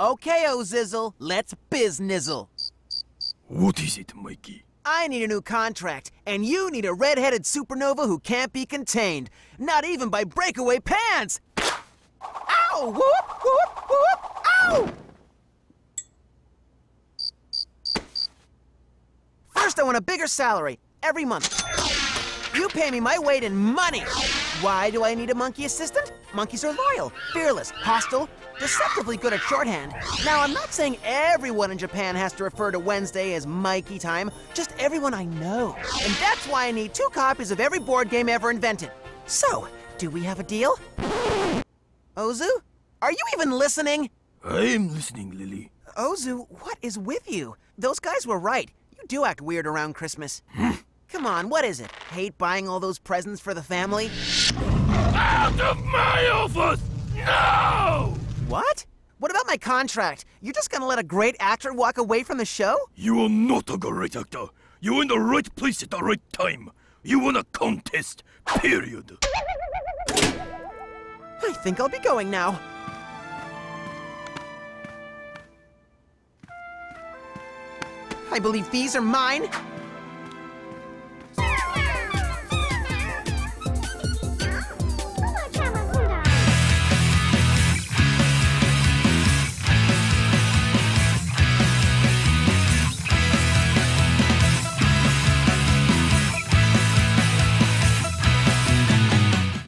Okay, Ozizzle, let's biznizzle. What is it, Mikey? I need a new contract, and you need a red-headed supernova who can't be contained. Not even by breakaway pants! Ow! Whoop! Whoop! Whoop! Ow! First, I want a bigger salary, every month. You pay me my weight in money. Why do I need a monkey assistant? Monkeys are loyal, fearless, hostile, deceptively good at shorthand. Now, I'm not saying everyone in Japan has to refer to Wednesday as Mikey time, just everyone I know. And that's why I need two copies of every board game ever invented. So, do we have a deal? Ozu? Are you even listening? I am listening, Lily. Ozu, what is with you? Those guys were right. You do act weird around Christmas. Hmm. Come on, what is it? Hate buying all those presents for the family? Out of my office! No! What? What about my contract? You're just gonna let a great actor walk away from the show? You are not a great actor. You're in the right place at the right time. You won a contest, period. I think I'll be going now. I believe these are mine.